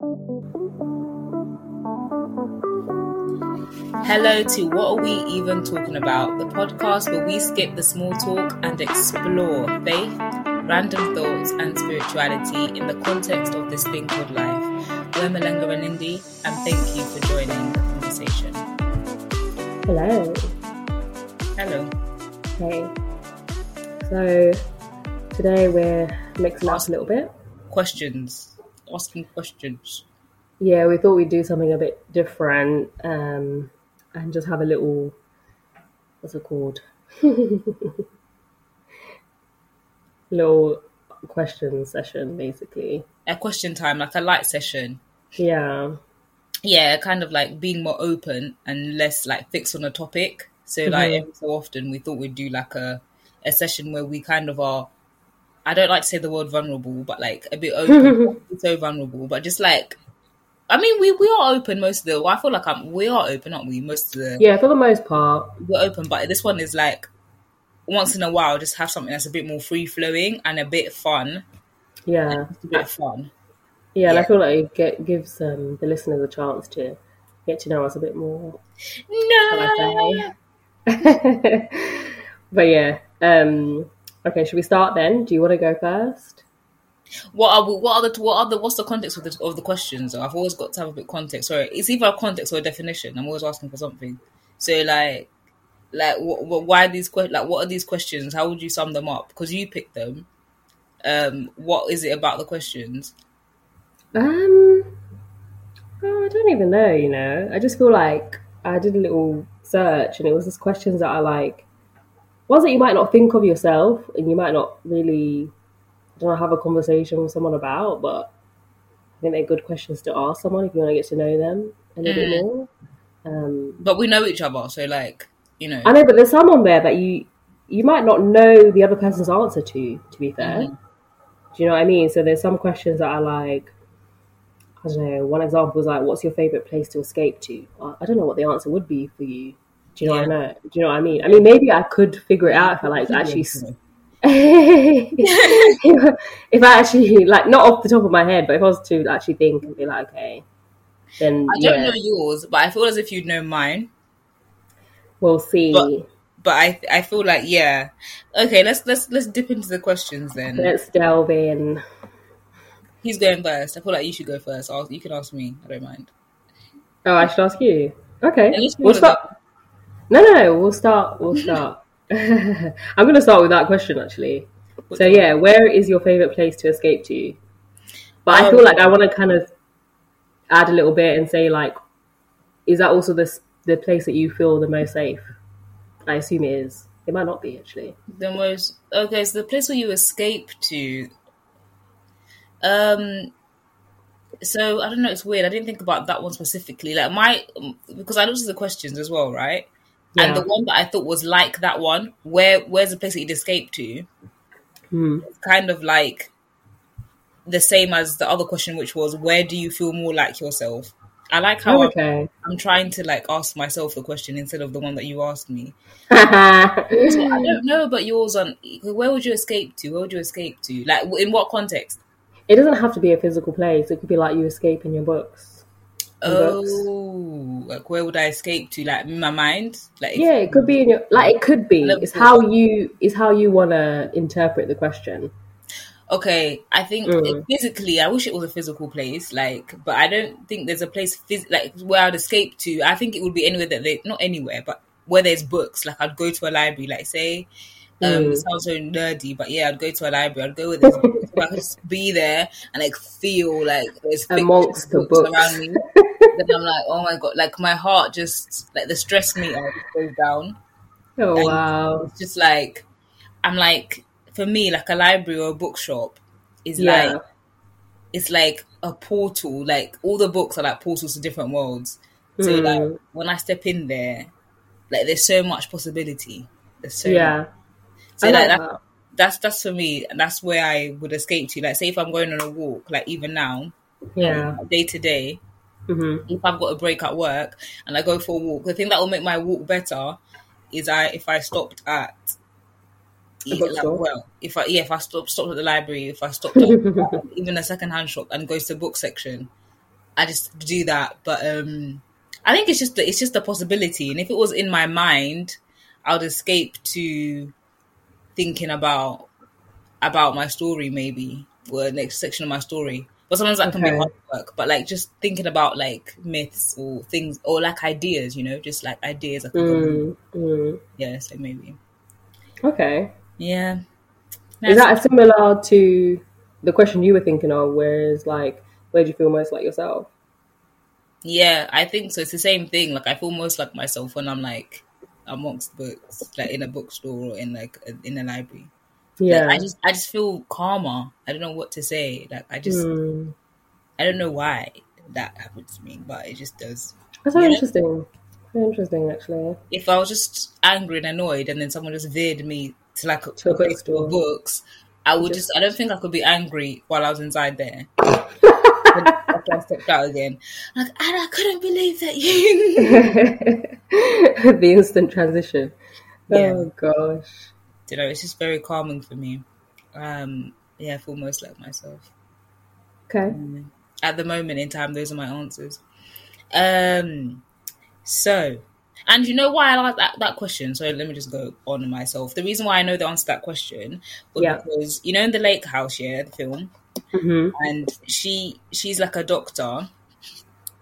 Hello to What Are We Even Talking About, the podcast where we skip the small talk and explore faith, random thoughts, and spirituality in the context of this thing called life. We're Mulenga and Lindy, and thank you for joining the conversation. Hello. Hello. Hey. So today we're mixing up a little bit. Questions. Asking questions. Yeah, we thought we'd do something a bit different um, and just have a little, what's it called? little question session, basically. A question time, like a light session. Yeah. Yeah, kind of like being more open and less like fixed on a topic. So like Mhm. every so often we thought we'd do like a a session where we kind of are I don't like to say the word vulnerable, but like a bit open, so vulnerable, but just like I mean we we are open most of the well, I feel like I'm we are open, aren't we? Most of the Yeah, for the most part. we're open, but this one is like once in a while just have something that's a bit more free flowing and a bit fun. Yeah. A bit of fun. Yeah, and I feel like it get, gives um, the listeners a chance to get to know us a bit more. No but yeah. Um, okay, should we start then? Do you want to go first? What are we, what are the what are the what's the context of the of the questions? I've always got to have a bit of context. Sorry, it's either a context or a definition. I'm always asking for something. So like like what, what why these que- like what are these questions? How would you sum them up? Because you picked them. Um, what is it about the questions? Um, oh, I don't even know. You know, I just feel like I did a little search, and it was just questions that are like ones that you might not think of yourself, and you might not really, I don't know, have a conversation with someone about. But I think they're good questions to ask someone if you want to get to know them a little Mm. bit more. Um, But we know each other, so like you know. I know, but there's someone there that you you might not know the other person's answer to. To be fair, Mhm. do you know what I mean? So there's some questions that are like, I don't know. One example was like, "What's your favorite place to escape to?" I I don't know what the answer would be for you. Do you know what I know? Do you know what I mean? I mean, maybe I could figure it out if I like actually. s- if I actually like not off the top of my head, but if I was to actually think and be like, okay, then I don't yeah, know yours, but I feel as if you'd know mine. we'll see. But- But I I feel like yeah. Okay, let's let's let's dip into the questions then. Let's delve in. He's going first. I feel like you should go first. I'll, you can ask me. I don't mind. Oh, I should ask you. Okay, we'll start. No, no. We'll start. We'll start. I'm going to start with that question actually. So yeah, where is your favorite place to escape to? But I Um, feel like I want to kind of add a little bit and say like, is that also the the place that you feel the most safe? I assume it is. It might not be actually. the most okay. So the place where you escape to. Um. So I don't know. It's weird. I didn't think about that one specifically. Like my because I looked at the questions as well, right? And the one that I thought was like that one, where where's the place that you'd escape to? Hmm. Kind of like the same as the other question, which was where do you feel more like yourself? I like how Oh, I'm, okay. I'm trying to like ask myself the question instead of the one that you asked me. So I don't know about yours. On where would you escape to? Where would you escape to? Like in what context? It doesn't have to be a physical place. It could be like you escape in your books. In books. Oh, like where would I escape to? Like in my mind? Like Yeah, it could be in your like it could be. It's how you is how you want to interpret the question. Okay, I think Mm. physically, I wish it was a physical place, like, but I don't think there's a place phys- like where I'd escape to. I think it would be anywhere that they not anywhere, but where there's books. Like I'd go to a library, like say, um, Mm. it sounds so nerdy, but yeah, I'd go to a library. I'd go books, where I could just be there and like feel like there's Amongst the books. around me. then I'm like, oh my god, like my heart just like the stress meter goes down. Oh And wow! It's just like I'm like for me, like a library or a bookshop is Yeah, like it's like a portal. Like all the books are like portals to different worlds. So Mm. like when I step in there, like there's so much possibility. There's so yeah. So I like, that, that. that's that's for me, and that's where I would escape to. Like say if I'm going on a walk, like even now, Yeah. day to day, hmm if I've got a break at work and I go for a walk, the thing that will make my walk better is I if I stopped at like, well, if I yeah, if I stopped stopped at the library, if I stopped at even a second hand shop and goes to the book section, I just do that. But um, I think it's just it's just a possibility, and if it was in my mind, I would escape to thinking about about my story, maybe or the next section of my story. But sometimes that can be hard work. But like just thinking about like myths or things or like ideas, you know, just like ideas. I Mm, mm. Yeah, so maybe. Okay. Yeah. Is that similar to the question you were thinking of, whereas like, where do you feel most like yourself? Yeah, I think so. It's the same thing. Like I feel most like myself when I'm like amongst books, like in a bookstore or in like a, in a library. Like, Yeah. I just I just feel calmer. I don't know what to say. Like I just Mm. I don't know why that happens to me, but it just does. That's so interesting. Very interesting, actually. If I was just angry and annoyed, and then someone just veered me to like a, To a place bookstore. of books, I would Just- just I don't think I could be angry while I was inside there. After I stepped out again, like and I couldn't believe that you. the instant transition. Yeah. Oh gosh. You know, it's just very calming for me. Um, yeah, I feel most like myself. Okay. At the moment in time, those are my answers. Um, so, and you know why I like that, that question? So let me just go on myself. The reason why I know the answer to that question was Yeah. because, you know, in the Lake House, yeah, the film, hmm and she she's like a doctor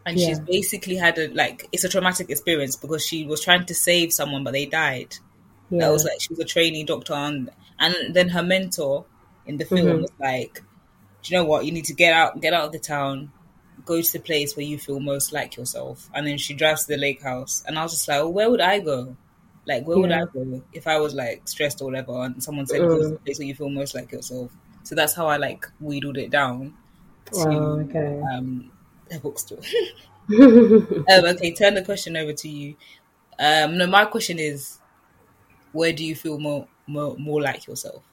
and Yeah. she's basically had a like it's a traumatic experience because she was trying to save someone but they died Yeah. that was like she was a trainee doctor and and then her mentor in the film Mhm. was like do you know what? You need to get out get out of the town. Go to the place where you feel most like yourself. And then she drives to the lake house. And i was just like well, where would i go? Like where would i go if i was like stressed or whatever? And someone said go to the Mm. place where you feel most like yourself. So that's how i like wheedled it down to Wow, okay. um a bookstore. Um, okay turn the question over to you. Um no my question is where do you feel more more, more like yourself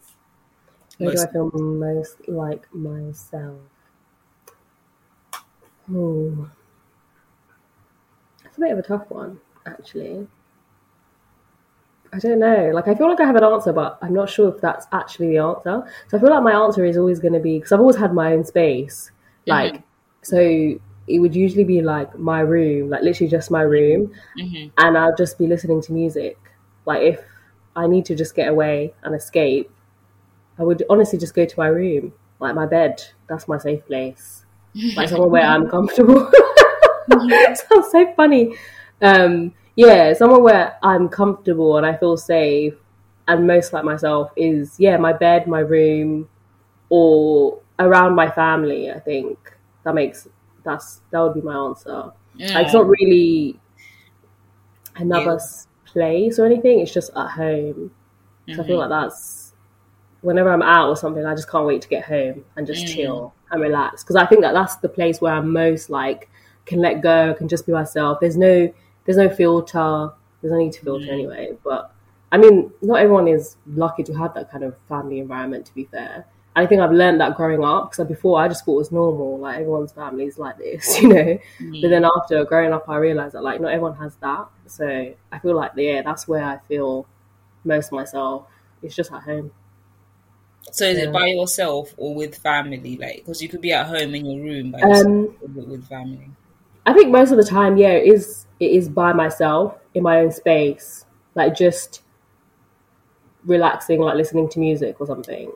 Where do I feel most like myself? Oh, that's a bit of a tough one, actually. I don't know. Like, I feel like I have an answer, but I'm not sure if that's actually the answer. So I feel like my answer is always going to be because I've always had my own space. Like, so it would usually be like my room, like literally just my room, Mhm. and I'll just be listening to music. Like, if I need to just get away and escape, I would honestly just go to my room, like my bed. That's my safe place, like somewhere where I'm comfortable. Sounds so funny. Um, yeah, somewhere where I'm comfortable and I feel safe and most like myself is yeah my bed, my room, or around my family. I think that makes that's that would be my answer. Like, it's not really another Yeah. Place or anything. It's just at home. So I feel like that's whenever I'm out or something, I just can't wait to get home and just Mm. chill and relax because I think that that's the place where I'm most like can let go, can just be myself. There's no there's no filter. There's no need to filter Mm. anyway. But I mean, not everyone is lucky to have that kind of family environment. To be fair, I think I've learned that growing up because before I just thought it was normal, like everyone's family is like this, you know. Mm. But then after growing up, I realized that like not everyone has that. So I feel like yeah, that's where I feel most myself. It's just at home. So is Yeah. it by yourself or with family? Like, because you could be at home in your room by yourself Um, with family. I think most of the time, yeah, it is it is by myself in my own space, like just relaxing, like listening to music or something.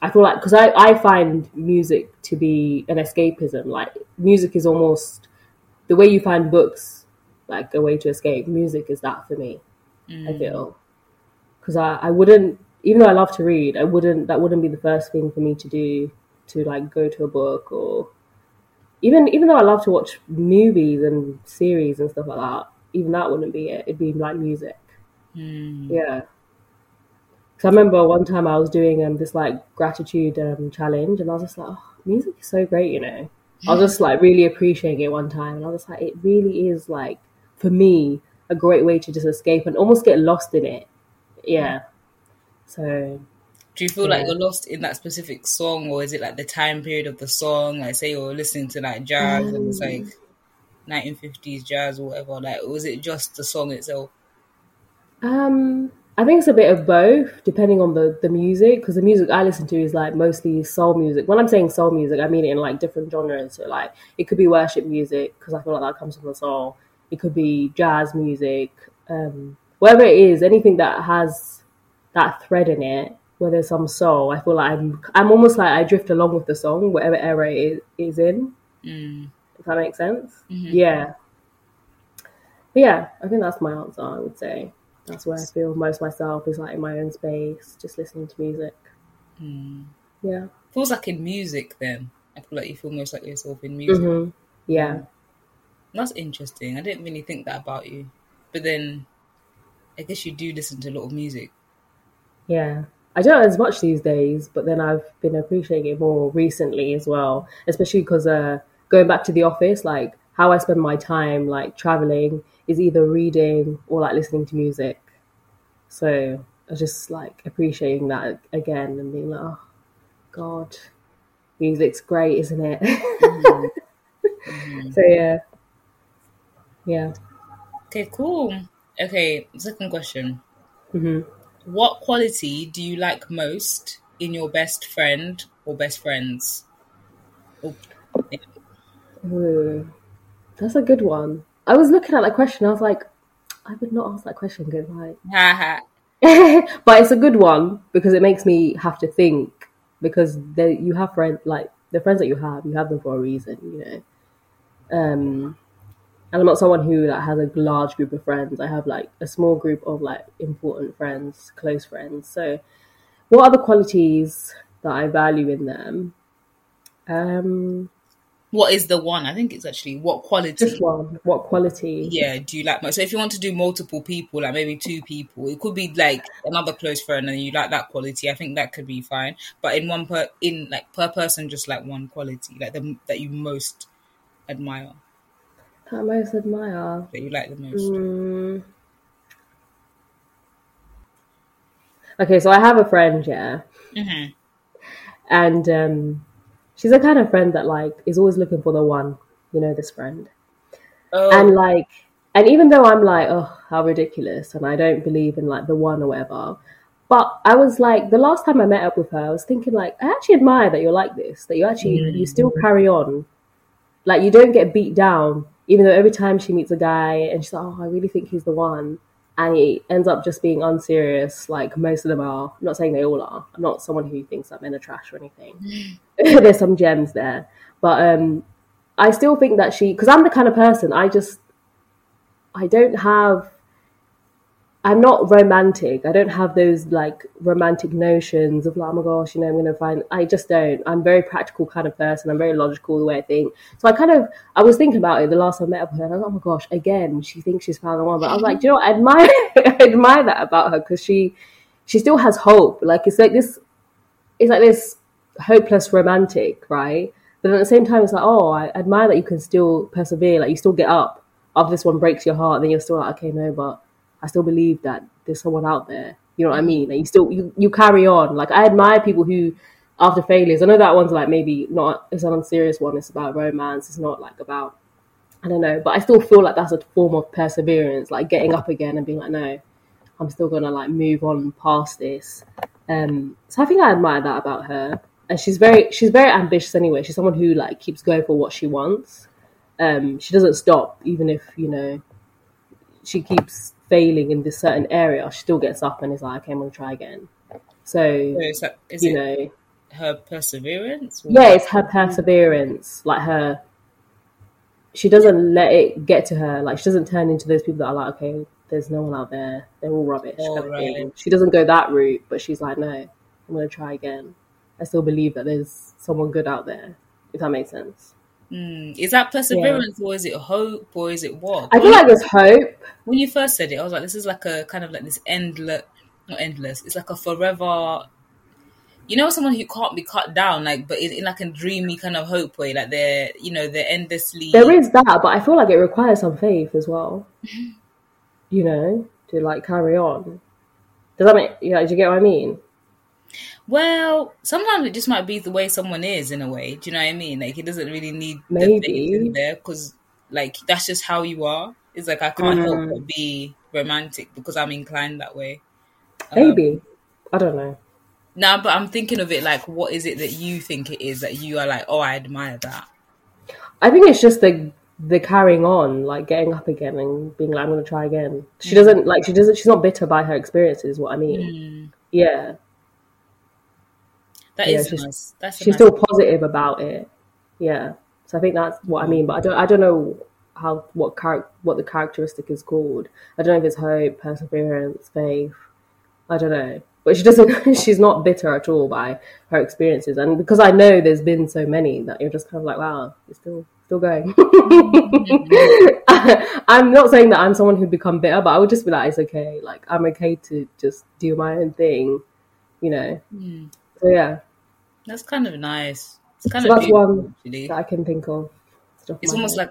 I feel like because I I find music to be an escapism. Like music is almost the way you find books, like a way to escape. Music is that for me. I feel because I I wouldn't even though I love to read, I wouldn't that wouldn't be the first thing for me to do to like go to a book or even even though I love to watch movies and series and stuff like that, even that wouldn't be it. It'd be like music. Mm. Yeah. Because I remember one time I was doing um this like gratitude um challenge, and I was just like, oh, music is so great, you know. I was just like really appreciating it one time, and I was like, it really is like for me a great way to just escape and almost get lost in it. Yeah. So Do you feel like you're lost in that specific song, or is it like the time period of the song? Like, say you're listening to like jazz and it's like 1950s jazz or whatever. Like, was it just the song itself? Um, I think it's a bit of both, depending on the the music. Because the music I listen to is like mostly soul music. When I'm saying soul music, I mean it in like different genres. So like it could be worship music because I feel like that comes from the soul. It could be jazz music, um, whatever it is, anything that has that thread in it, where there's some soul. I feel like I'm I'm almost like I drift along with the song, whatever era it is in. Mm. If that makes sense. Mhm. Yeah. But yeah, I think that's my answer. I would say that's where I feel most myself is like in my own space, just listening to music. Mm. Yeah. Feels like in music. Then I feel like you feel most like yourself in music. hmm Yeah. That's interesting. I didn't really think that about you, but then I guess you do listen to a lot of music. Yeah. I don't as much these days, but then I've been appreciating it more recently as well, especially because uh, going back to the office, like how I spend my time, like traveling, is either reading or like listening to music. So I was just like appreciating that again and being like, oh, God, music's great, isn't it? Mhm. so yeah. Yeah. Okay, cool. Okay, second question. hmm What quality do you like most in your best friend or best friends? Oh. Ooh, that's a good one. I was looking at that question. I was like, I would not ask that question. Good, right? But it's a good one because it makes me have to think because they, you have friends like the friends that you have, you have them for a reason, you know. Um, and I'm not someone who like has a large group of friends. I have like a small group of like important friends, close friends. So, what are the qualities that I value in them? Um, What is the one? I think it's actually what quality. just one. What quality? Yeah, do you like most? So if you want to do multiple people, like maybe two people, it could be like another close friend, and you like that quality. I think that could be fine. But in one per in like per person, just like one quality, like the that you most admire, That I most admire. that you like the most. Mm. Okay, so I have a friend, yeah, hmm and um, she's the kind of friend that like is always looking for the one. You know, this friend, Oh, and like, and even though I'm like, oh, how ridiculous, and I don't believe in like the one or whatever. But I was like, the last time I met up with her, I was thinking like, I actually admire that you're like this, that you actually you mm. still carry on, like you don't get beat down, even though every time she meets a guy and she's like, oh, I really think he's the one, and he ends up just being unserious, like most of them are. I'm not saying they all are. I'm not someone who thinks that men are trash or anything. There's some gems there, but um, I still think that she, because I'm the kind of person I just, I don't have. I'm not romantic. I don't have those like romantic notions of like, oh my gosh, you know, I'm gonna find. I just don't. I'm very practical kind of person. I'm very logical the way I think. So I kind of, I was thinking about it the last time I met up with her, I was like, oh my gosh, again, she thinks she's found the one. But I was like, do you know, what? I admire, I admire that about her because she, she still has hope. Like it's like this, it's like this hopeless romantic, right? But at the same time, it's like, oh, I admire that you can still persevere. Like you still get up after this one breaks your heart, And then you're still like, okay, no, but I still believe that there's someone out there. You know what I mean? Like you still you, you carry on. Like I admire people who after failures. I know that one's like maybe not it's an unserious one, it's about romance, it's not like about I don't know, but I still feel like that's a form of perseverance, like getting up again and being like, no, I'm still gonna like move on past this. Um so I think I admire that about her. And she's very she's very ambitious anyway. She's someone who like keeps going for what she wants. Um she doesn't stop even if, you know, she keeps failing in this certain area, she still gets up and is like, okay, I'm gonna try again. So, is, that, is you it know, her perseverance? yeah, it's her perseverance, like her. She doesn't let it get to her. Like she doesn't turn into those people that are like, okay, there's no one out there. They're all rubbish. Kind of thing. She doesn't go that route, but she's like, no, I'm gonna try again. I still believe that there's someone good out there. If that makes sense. Mm, is that perseverance or is it hope or is it what? I feel like there's hope. when you first said it, I was like, this is like a kind of like this endless, not endless. It's like a forever. You know, someone who can't be cut down, like, but in, in like a dreamy kind of hope way, like they're, you know, they're endlessly. There is that, but I feel like it requires some faith as well. you know, to like carry on. Does that make yeah? Do you get what I mean? Well, sometimes it just might be the way someone is in a way. Do you know what I mean? Like, it doesn't really need the Maybe. in there because, like, that's just how you are. It's like I can't help Mm. but be romantic because I'm inclined that way. Um, Maybe. I don't know. No, but I'm thinking of it like, what is it that you think it is that you are like? Oh, I admire that. I think it's just the the carrying on, like getting up again and being like, I'm gonna try again. She doesn't like she doesn't she's not bitter by her experiences, what I mean. Mm, Yeah. That Yeah, is she's- nice. That's She's nice still positive about it. Yeah. So I think that's what I mean. But I don't I don't know how what char- what the characteristic is called. I don't know if it's hope, perseverance, faith. I don't know. But she doesn't she's not bitter at all by her experiences. And because I know there's been so many that you're just kind of like, wow, it's still still going. I'm not saying that I'm someone who'd become bitter, but I would just be like, it's okay. Like I'm okay to just do my own thing, you know. Mm, So yeah, that's kind of nice. It's kind So of that's one actually. that I can think of. It's almost like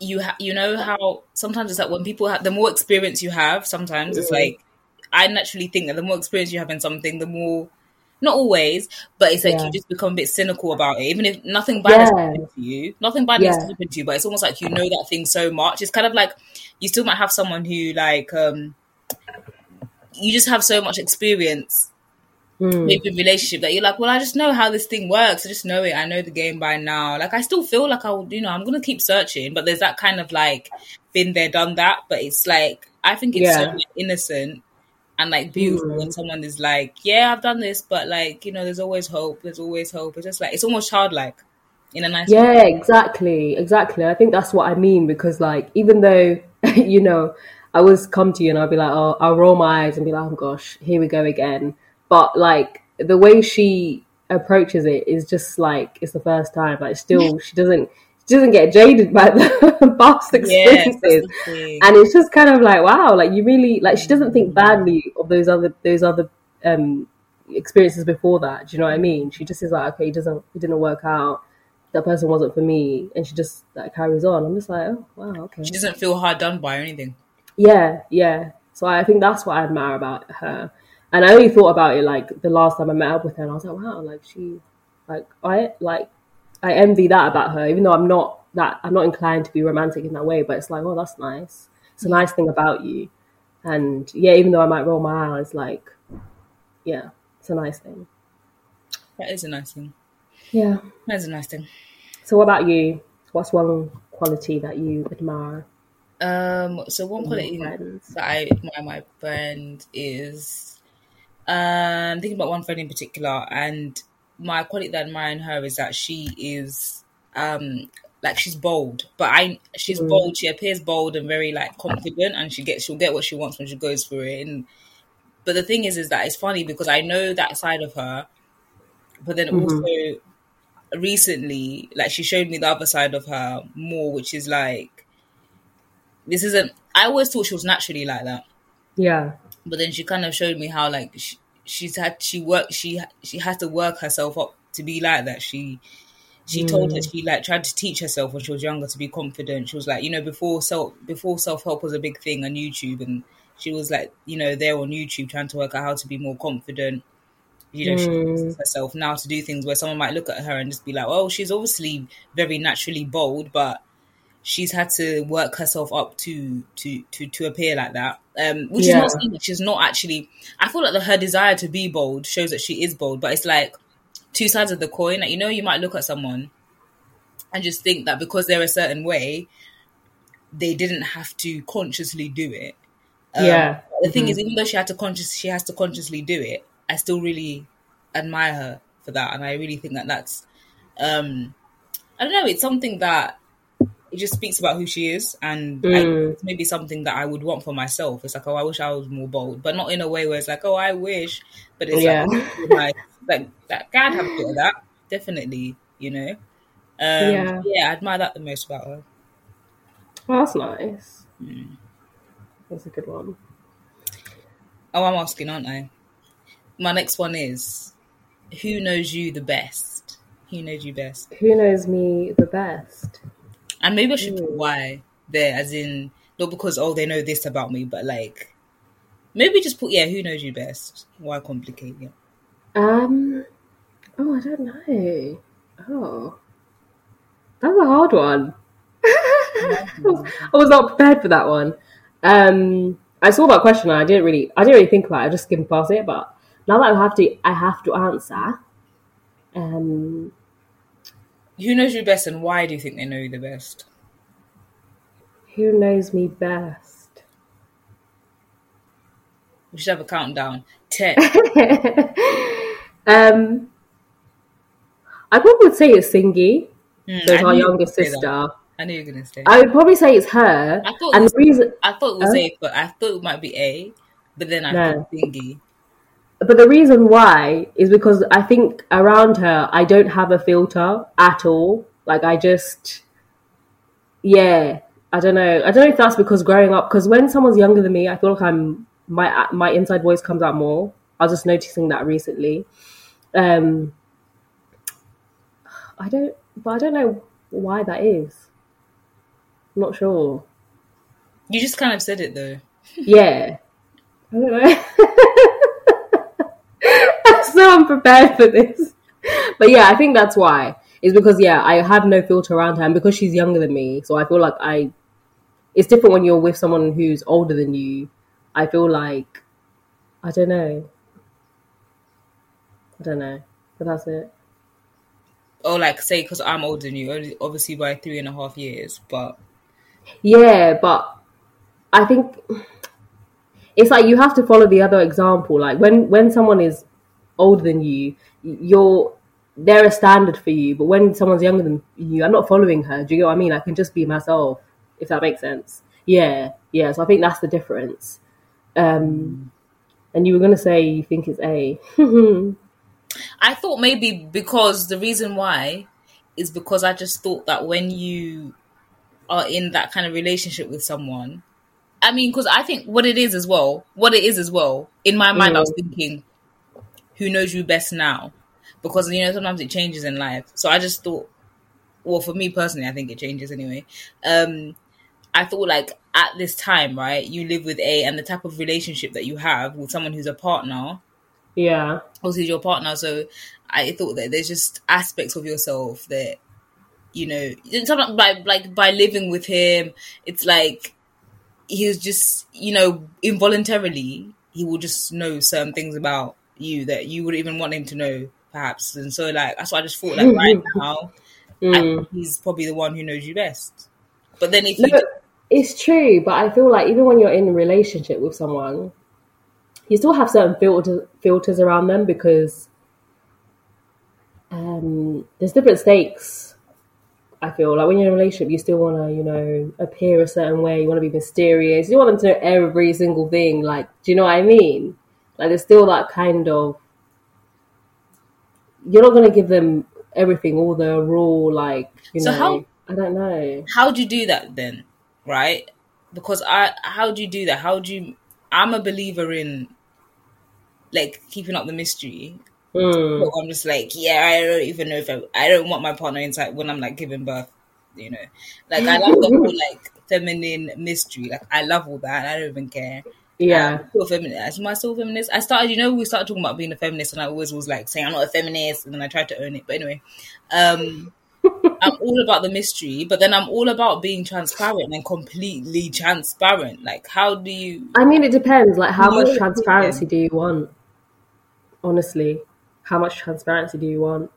you ha- you know how sometimes it's like when people have the more experience you have, sometimes it's like I naturally think that the more experience you have in something, the more not always, but it's like Yeah. you just become a bit cynical about it. Even if nothing bad has Yeah. happened to you, nothing bad has Yeah. happened to you, but it's almost like you know that thing so much. It's kind of like you still might have someone who like um you just have so much experience Mm. maybe relationship that you're like, well, I just know how this thing works. I just know it. I know the game by now. Like, I still feel like I would, you know, I'm gonna keep searching, but there's that kind of like been there, done that. But it's like I think it's so like, innocent and like beautiful Mm. when someone is like, yeah, I've done this, but like, you know, there's always hope. There's always hope. It's just like it's almost childlike in a nice way. Yeah, exactly, exactly. I think that's what I mean because, like, even though you know, I always come to you and I'll be like, oh, I'll roll my eyes and be like, oh gosh, here we go again. But like the way she approaches it is just like it's the first time. Like, still, she doesn't, she doesn't get jaded by the past experiences. and it's just kind of like wow like you really like she doesn't think badly of those other those other um experiences before that do you know what i mean? She just is like okay it doesn't it didn't work out. That person wasn't for me. And she just like carries on. I'm just like oh wow okay. She doesn't feel hard done by or anything. yeah yeah. So i think that's what i admire about her and i only thought about it like the last time i met up with her and i was like wow like she like i like i envy that about her even though i'm not that i'm not inclined to be romantic in that way but it's like oh that's nice. It's a nice thing about you. And yeah even though i might roll my eyes like yeah it's a nice thing. That is a nice thing. yeah. That is a nice thing. so what about you? What's one quality that you admire? Um, so one quality that I admire my friend is um I'm thinking about one friend in particular and my quality that I admire in her is that she is um like she's bold but I she's Mm. bold she appears bold and very like confident and she gets she'll get what she wants when she goes for it and but the thing is is that it's funny because I know that side of her but then Mhm. also recently like she showed me the other side of her more which is like this isn't I always thought she was naturally like that yeah but then she kind of showed me how like she, she's had she work she she has to work herself up to be like that she she told her Mm. she like tried to teach herself when she was younger to be confident she was like you know before self before self-help was a big thing on youtube and she was like you know there on youtube trying to work out how to be more confident you know Mm. forces herself now to do things where someone might look at her and just be like oh she's obviously very naturally bold but she's had to work herself up to to to to appear like that. Um, which Yeah. is not that she's not actually. I feel like the, her desire to be bold shows that she is bold, but it's like two sides of the coin. Like you know, you might look at someone and just think that because they're a certain way, they didn't have to consciously do it. Um, Yeah. The thing Mhm. is, even though she had to conscious, she has to consciously do it. I still really admire her for that, and I really think that that's. Um, I don't know. It's something that it just speaks about who she is, and I, Mm. it's maybe something that I would want for myself. It's like, oh, I wish I was more bold, but not in a way where it's like, oh, I wish, but it's Yeah. like, like, like that. God have a bit of that, definitely. You know, um, Yeah. yeah. I admire that the most about her. Well, that's nice. Mm. That's a good one. Oh, I'm asking, aren't I? My next one is, who knows you the best? Who knows you best? Who knows me the best? And maybe I should put why there, as in not because oh they know this about me, but like maybe just put yeah, who knows you best? Why complicate it? Um. Oh, I don't know. Oh, that's a hard one. I was I was not prepared for that one. Um, I saw that question and I didn't really I didn't really think about it. I just skimmed past it. But now that I have to I have to answer. Um, Who knows you best, and why do you think they know you the best? who knows me best? We should have a countdown. Ten. um, I probably would say it's Singy, Hmm, so I our knew younger would sister. I knew you were gonna say. I would probably say it's her. I thought and it the reason, I thought it was? A, but I thought it might be A. But then I No. thought thingy. But the reason why is because I think around her I don't have a filter at all. Like I just, yeah, I don't know. I don't know if that's because growing up. Because when someone's younger than me, I feel like I'm my my inside voice comes out more. I was just noticing that recently. Um, I don't, but I don't know why that is. I'm not sure. You just kind of said it though. Yeah. I don't know. So unprepared for this. But yeah, I think that's why. It's because yeah, I have no filter around her and because she's younger than me, so I feel like I it's different when you're with someone who's older than you. I feel like I don't know. I don't know. But that's it. Or like say because I'm older than you, obviously by three and a half years. But Yeah, but I think it's like you have to follow the other example. Like when when someone is older than you, you're they're a standard for you. But when someone's younger than you, I'm not following her. Do you get what I mean? I can just be myself, if that makes sense. Yeah, yeah. So I think that's the difference. Um, and you were gonna say you think it's A. I thought maybe because the reason why is because I just thought that when you are in that kind of relationship with someone, I mean, because I think what it is as well, what it is as well, in my mind, I was thinking, who knows you best now? Because, you know, sometimes it changes in life. So I just thought, well, for me personally, I think it changes anyway. Um, I thought like at this time, right, you live with a, and the type of relationship that you have with someone who's a partner, yeah, obviously your partner. So I thought that there's just aspects of yourself that you know, sometimes by like by living with him, it's like he was just you know involuntarily he will just know certain things about you that you would even want him to know perhaps. And so like that's why I just thought like right now Mm. he's probably the one who knows you best. But then if you it's true, but I feel like even when you're in a relationship with someone, you still have certain filter, filters around them because um, there's different stakes. I feel like when you're in a relationship, you still want to, you know, appear a certain way. You want to be mysterious. You want them to know every single thing. Like, do you know what I mean? Like, there's still that kind of. You're not going to give them everything, all the raw, like, you know, So know. how- I don't know. how do you do that then right because i how do you do that how do you i'm a believer in like keeping up the mystery Mm. So i'm just like yeah i don't even know if I, I don't want my partner inside when i'm like giving birth you know like i love the whole like feminine mystery like i love all that i don't even care Yeah. I'm still a feminist. Am I still a feminist? I started, you know, we started talking about being a feminist, and I always was like saying I'm not a feminist, and then I tried to own it. But anyway, um, I'm all about the mystery, but then I'm all about being transparent and completely transparent. Like, how do you? I mean, it depends. Like, how much transparency do you want? Honestly, how much transparency do you want?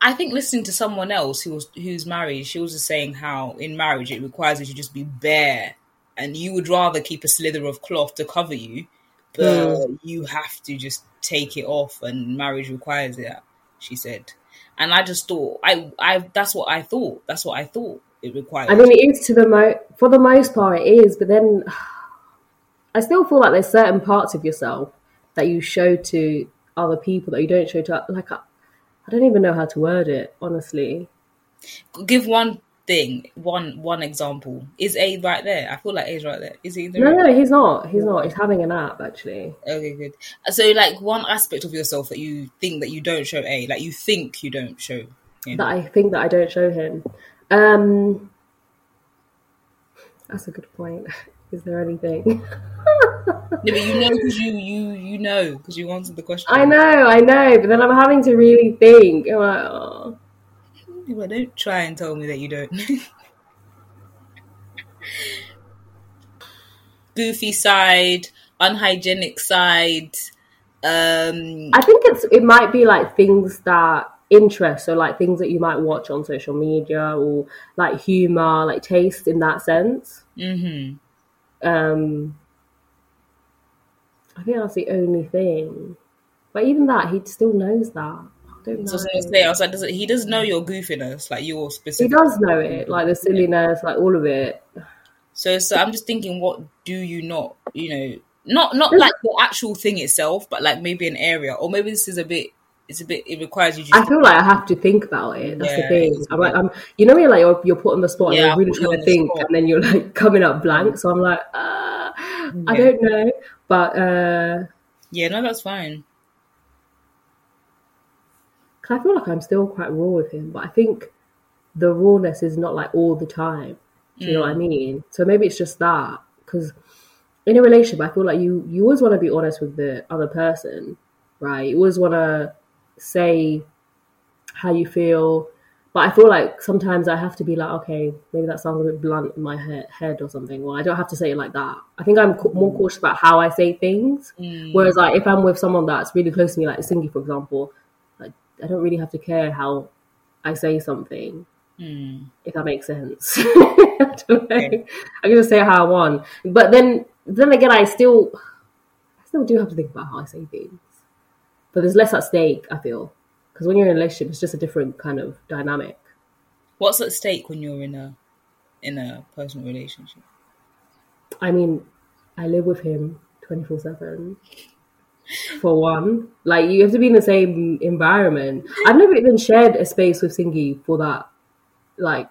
I think listening to someone else who was who's married, she was just saying how in marriage it requires you to just be bare, and you would rather keep a slither of cloth to cover you, but hmm. you have to just take it off, and marriage requires it. She said, and I just thought, I, I, that's what I thought. That's what I thought it required. I mean, it is to the mo for the most part, it is. But then, I still feel like there's certain parts of yourself that you show to other people that you don't show to. Like, I, I don't even know how to word it. Honestly, Give one thing, one one example. Is A right there? I feel like A right there. Is he? The no, right- no, he's not. He's not. He's having a nap actually. Okay, good. So, like, one aspect of yourself that you think that you don't show A, like you think you don't show. him. That I think that I don't show him. Um, that's a good point. Is there anything? No, but you know because you you you know because you answered the question. I know, I know, but then I'm having to really think. I'm like, oh. But don't try and tell me that you don't. goofy side, unhygienic side. Um, I think it's it might be like things that interest, so like things that you might watch on social media or like humor, like taste in that sense. mhm. Um, I think that's the only thing. But even that, he still knows that. Don't. So I was say, I was like, does it, he does know your goofiness, like your specific. He does know it, like the silliness, like all of it. So, so I'm just thinking, what do you not, you know, not not like the actual thing itself, but like maybe an area, or maybe this is a bit. It's a bit. It requires you. Just I feel like I have to think about it. That's Yeah, the thing. I'm like, I'm, you know, you're like you're, you're put on the spot Yeah, and you're really trying to think, spot. and then you're like coming up blank. So I'm like, uh, I don't know, but uh, yeah, no, that's fine. 'Cause I feel like I'm still quite raw with him. But I think the rawness is not like all the time. Do you know what I mm. mean? So maybe it's just that because in a relationship, I feel like you you always want to be honest with the other person, right? You always want to say how you feel, but I feel like sometimes I have to be like, okay, maybe that sounds a bit blunt in my he- head or something. Well, I don't have to say it like that. I think I'm more mm. cautious about how I say things. Mm. Whereas, like, if I'm with someone that's really close to me, like Singy, for example, I don't really have to care how I say something Mm. if that makes sense. I. Okay. I can just say how I want. But then then again I still I still do have to think about how I say things. But there's less at stake, I feel. Because when you're in a relationship it's just a different kind of dynamic. What's at stake when you're in a in a personal relationship? I mean, I live with him twenty four seven. For one. Like you have to be in the same environment. I've never even shared a space with Singy for that like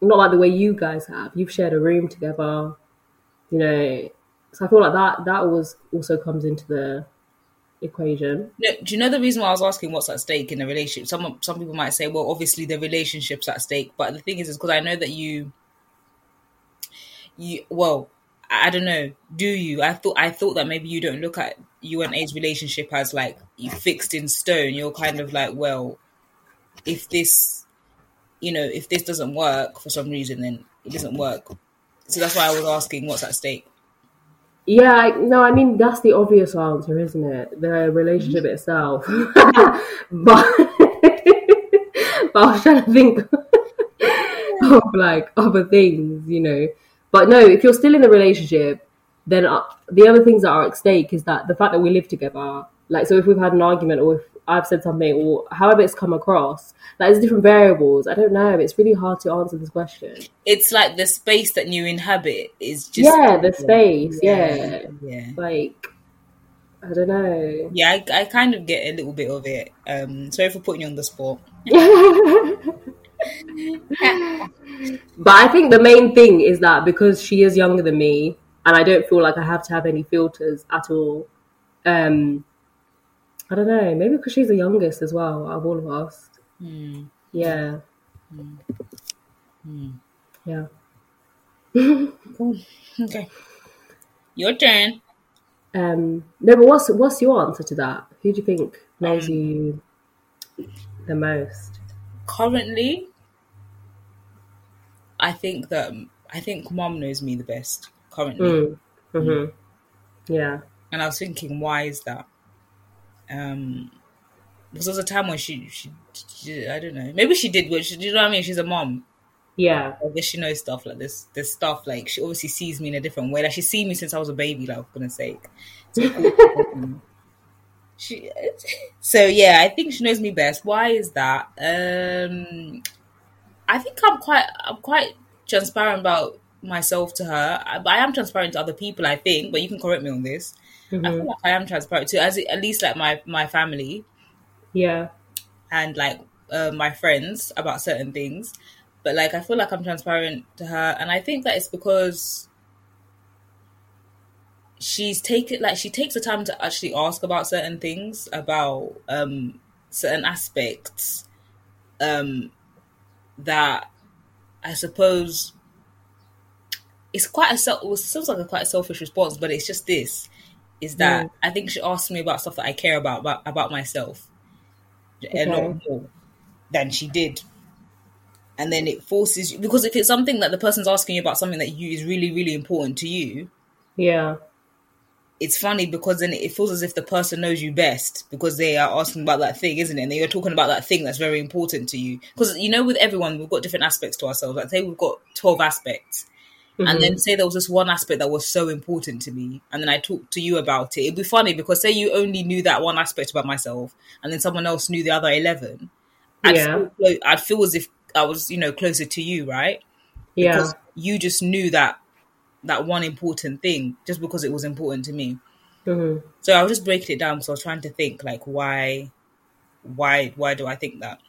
not like the way you guys have. You've shared a room together, you know. So I feel like that that always also comes into the equation. No, do you know the reason why I was asking what's at stake in a relationship? Some some people might say, well, obviously the relationship's at stake, but the thing is, is because I know that you, you well, I don't know. Do you? I thought I thought that maybe you don't look at you and A's relationship as like you fixed in stone. You're kind of like, well, if this, you know, if this doesn't work for some reason, then it doesn't work. So that's why I was asking what's at stake. Yeah, I, no, I mean that's the obvious answer, isn't it? The relationship mm-hmm. itself. but but I was trying to think of like other things, you know. But no, if you're still in the relationship, then uh, the other things that are at stake is that the fact that we live together. Like, so if we've had an argument, or if I've said something, or however it's come across, like there's different variables. I don't know. It's really hard to answer this question. It's like the space that you inhabit is just yeah, the space. Yeah. yeah. like I don't know. Yeah, I, I kind of get a little bit of it. Um, sorry for putting you on the spot. but I think the main thing is that because she is younger than me, and I don't feel like I have to have any filters at all. Um, I don't know. Maybe because she's the youngest as well out of all of us. Hmm. Yeah. Hmm. Yeah. Okay, your turn. Um, no, but what's what's your answer to that? Who do you think knows Um, you the most? Currently, I think that I think mom knows me the best currently, Mm. hmm Yeah. and I was thinking, why is that? Um, because there was a time when she, she, she I don't know, maybe she did, but she, you know what I mean? She's a mom. Yeah. I guess she knows stuff like this. This stuff like she obviously sees me in a different way. Like she's seen me since I was a baby. Like for goodness sake. So, she. So yeah, I think she knows me best. Why is that? Um, I think I'm quite. I'm quite transparent about myself to her. I, I am transparent to other people. I think, but you can correct me on this. I Mhm. feel like I am transparent to as at least like my my family Yeah. and like uh, my friends about certain things but like i feel like i'm transparent to her and i think that it's because she's taken like she takes the time to actually ask about certain things about um certain aspects um that i suppose it's quite a self it sounds like a quite selfish response but it's just this is that Mm. i think she asked me about stuff that i care about about, about myself a lot more than she did. And then it forces you because if it's something that the person's asking you about something that you is really, really important to you, Yeah. It's funny because then it feels as if the person knows you best because they are asking about that thing, isn't it? And you're talking about that thing that's very important to you. Because you know, with everyone, we've got different aspects to ourselves. Like say we've got twelve aspects, Mm-hmm. and then say there was this one aspect that was so important to me, and then I talked to you about it. It'd be funny because say you only knew that one aspect about myself, and then someone else knew the other eleven. I'd, Yeah. feel, I'd feel as if I was, you know, closer to you, right? Yeah. Because you just knew that that one important thing just because it was important to me. hmm So I was just breaking it down because I was trying to think like why, why, why do I think that?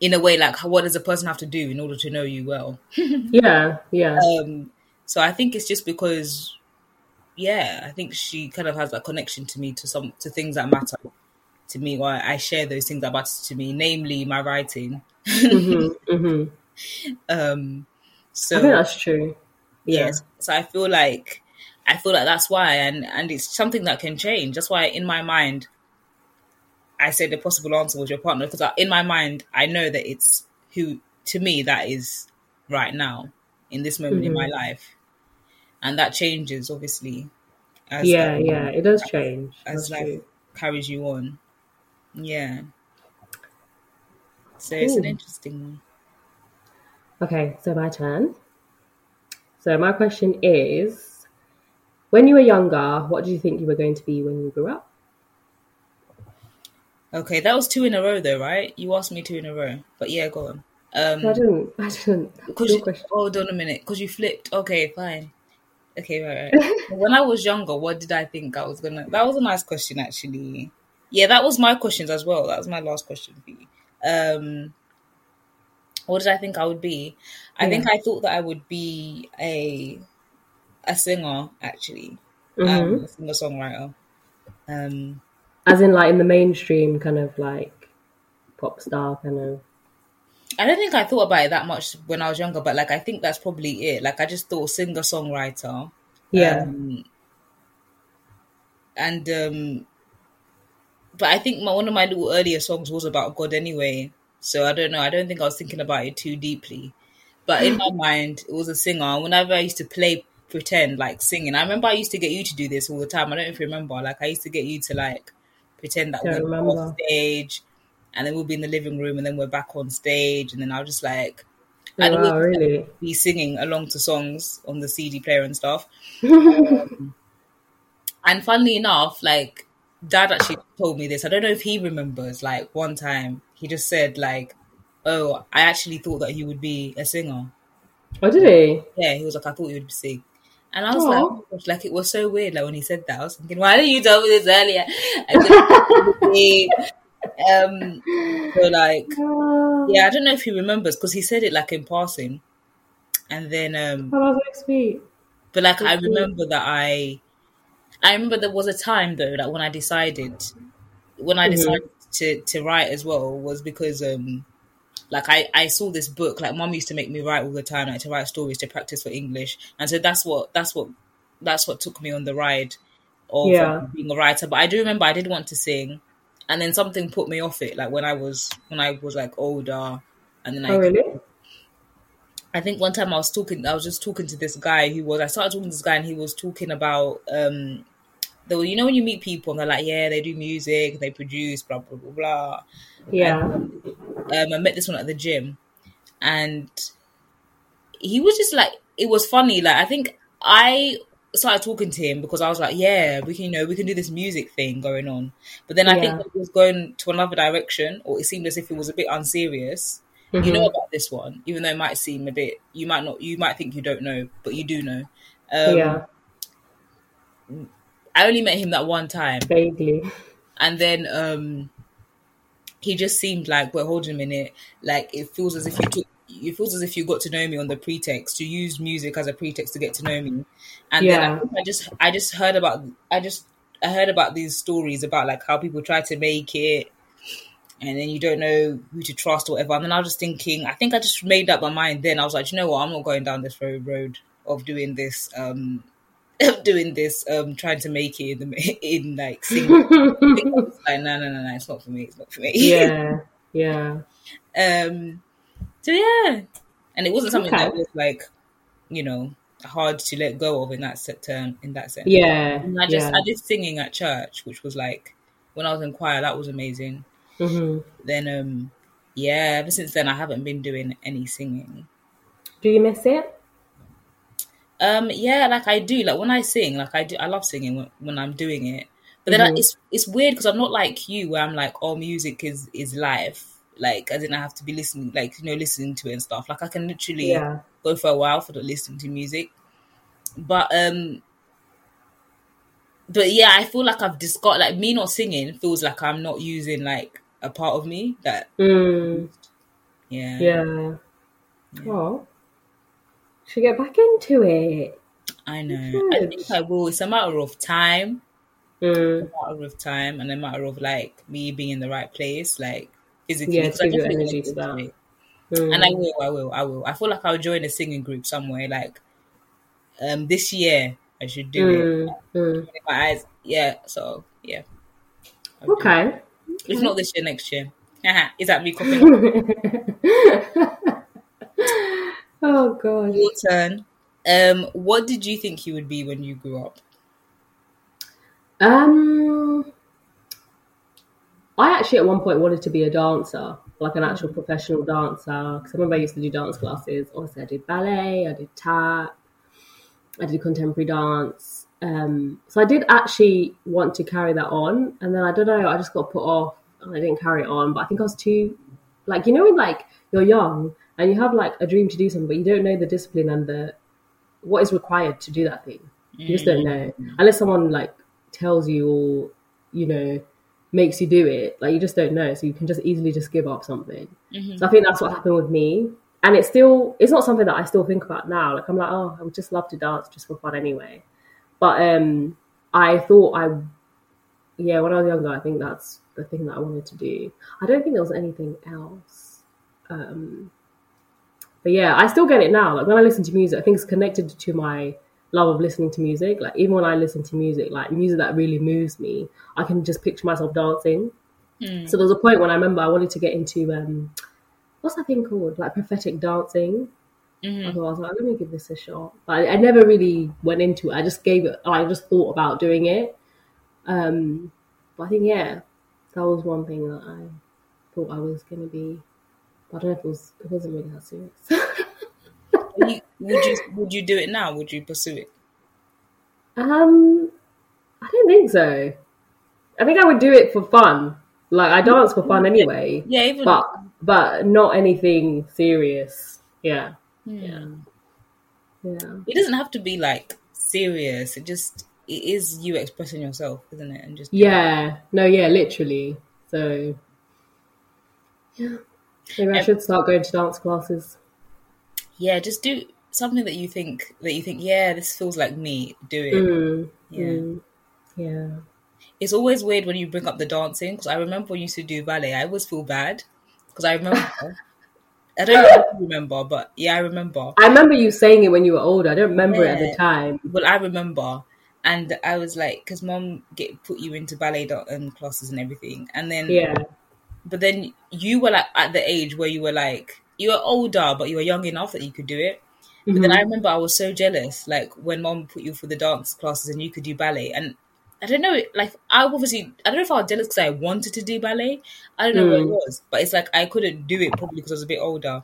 In a way, like what does a person have to do in order to know you well? Yeah. Yeah. Um, so I think it's just because, yeah, I think she kind of has that connection to me to some to things that matter to me, or I share those things that matter to me, namely my writing. hmm hmm Um, so I think that's true. Yeah. Yes. So I feel like I feel like that's why and and it's something that can change. That's why in my mind I said the possible answer was your partner because in my mind I know that it's who to me that is right now in this moment in my life. And that changes obviously as Yeah. um, Yeah. It does change. as That's life true. carries you on. Yeah. So it's an interesting one. Okay, so my turn. So my question is, when you were younger, what do you think you were going to be when you grew up? Okay, that was two in a row though, right? You asked me two in a row. But yeah, go on. Um I didn't. I didn't. Because you, question. hold on a minute, because you flipped. Okay, fine. Okay, right, right. when I was younger, what did I think I was gonna? That was a nice question, actually. Yeah, that was my questions as well. That was my last question for you. Um, what did I think I would be? I think I thought that I would be a a singer, actually, Mhm. um, a singer songwriter. Um, As in, like in the mainstream kind of like pop star kind of. I don't think I thought about it that much when I was younger, but like I think that's probably it. Like I just thought singer songwriter. Yeah. Um, and um, but I think my, one of my little earlier songs was about God anyway. So I don't know. I don't think I was thinking about it too deeply. But in my mind, it was a singer. Whenever I used to play pretend, like singing, I remember I used to get you to do this all the time. I don't know if you remember. Like I used to get you to like pretend that we're remember. off stage, and then we'll be in the living room, and then we're back on stage, and then I'll just like Oh, I'd wow, really? be singing along to songs on the CD player and stuff. Um, and funnily enough, like dad actually told me this. I don't know if he remembers. Like one time, he just said like, "Oh, I actually thought that he would be a singer." Oh, did he? Yeah, he was like, "I thought he would sing," and I was Aw. like, oh gosh, "Like it was so weird." Like when he said that, I was thinking, "Why didn't you tell me this earlier?" Um, so like, yeah, I don't know if he remembers because he said it like in passing, and then um, Oh, that's sweet. But like I That's cool. remember that I I remember there was a time though that when I decided when I Mhm. decided to to write as well was because um like I, I saw this book like mom used to make me write all the time like to write stories to practice for English and so that's what that's what that's what took me on the ride of Yeah. um, being a writer but I do remember I did want to sing and then something put me off it like when I was when I was like older and then I Oh, really? I think one time I was talking, I was just talking to this guy who was, I started talking to this guy and he was talking about, um, you know, when you meet people and they're like, yeah, they do music, they produce, blah, blah, blah, blah. Yeah. Um, I met this one at the gym and he was just like, it was funny. Like, I think I started talking to him because I was like, yeah, we can, you know, we can do this music thing going on. But then I Yeah. think it was going to another direction or it seemed as if it was a bit unserious you Mhm. know about this one, even though it might seem a bit, you might not, you might think you don't know, but you do know. Um, yeah. I only met him that one time, Vaguely. and then um, he just seemed like, "Well, hold on a minute," like it feels as if you took, it feels as if you got to know me on the pretext. You used music as a pretext to get to know me, and then I, I just, I just heard about, I just, I heard about these stories about like how people try to make it. And then you don't know who to trust or whatever. And then I was just thinking, I think I just made up my mind then. I was like, you know what, I'm not going down this road road of doing this, um, of doing this, um, trying to make it in the in like singing. like, no, no, no, no, it's not for me. It's not for me. yeah. Yeah. um. So yeah, and it wasn't something Okay. that was like, you know, hard to let go of in that set term in that sense. Yeah. And I just yeah. I did singing at church, which was like when I was in choir, that was amazing. hmm Then um yeah, ever since then I haven't been doing any singing. Do you miss it? Um yeah, like I do. Like when I sing, like I do I love singing when, when I'm doing it. But then I, Mhm. it's it's weird because I'm not like you where I'm like, oh music is is live. Like I didn't have to be listening like you know, listening to it and stuff. Like I can literally Yeah. go for a while for the listening to music. But um but yeah, I feel like I've just got like me not singing feels like I'm not using like a part of me that Mm, yeah. yeah. Oh. Should get back into it. I know. I think I will. It's a matter of time, Mm, a matter of time and a matter of like me being in the right place, like physically. Yeah, to give your energy wanna that. it. mm. And I will, I will, I will. I feel like I'll join a singing group somewhere. Like um this year I should do it. Mm, mm. My eyes yeah, so yeah. I'll it. Okay. If not this year, next year. Is that me copying? oh god. Your turn. Um, what did you think you would be when you grew up? Um, I actually at one point wanted to be a dancer, like an actual professional dancer. Because I remember I used to do dance classes. Obviously, I did ballet, I did tap, I did contemporary dance. Um, so I did actually want to carry that on, and then I don't know, I just got put off, and I didn't carry it on. But I think I was too, like you know, when like you're young and you have like a dream to do something, but you don't know the discipline and the what is required to do that thing. You just don't know unless someone like tells you or you know makes you do it. Like you just don't know, so you can just easily just give up something. Mhm. So I think that's what happened with me, and it's still it's not something that I still think about now. Like I'm like, oh, I would just love to dance just for fun anyway. But um, I thought I, yeah, when I was younger, I think that's the thing that I wanted to do. I don't think there was anything else. Um, but yeah, I still get it now. Like when I listen to music, I think it's connected to my love of listening to music. Like even when I listen to music, like music that really moves me, I can just picture myself dancing. Mm. So there was a point when I remember I wanted to get into um, what's that thing called? Like prophetic dancing. Mhm. So I was like, let me give this a shot. But I, I never really went into it. I just gave it. I just thought about doing it. Um, but I think yeah, that was one thing that I thought I was gonna be. I don't know if it was. It wasn't really that serious. You- would you would you do it now? Would you pursue it? um, I don't think so. I think I would do it for fun. Like I dance for fun anyway, Yeah, even but but not anything serious. Yeah, Hmm. yeah. it doesn't have to be like serious. It just it is you expressing yourself, isn't it? And just Yeah, no, yeah, literally. So, yeah, maybe I Um, should start going to dance classes. yeah, just do something that you think that you think. Yeah, this feels like me. Do it. Mm, Yeah. mm, yeah. It's always weird when you bring up the dancing because I remember when you used to do ballet. I always feel bad because I remember. I don't know if you remember, but yeah, I remember. I remember you saying it when you were older. I don't remember it at the time. Well, I remember, and I was like, because mom get put you into ballet da- um, classes and everything, and then Yeah, but then you were like at the age where you were like you were older, but you were young enough that you could do it. But then Mhm. I remember I was so jealous, like when mom put you for the dance classes and you could do ballet, and I don't know, like I obviously I don't know if I was jealous because I wanted to do ballet. I don't know what it Mm. was, but it's like I couldn't do it probably because I was a bit older.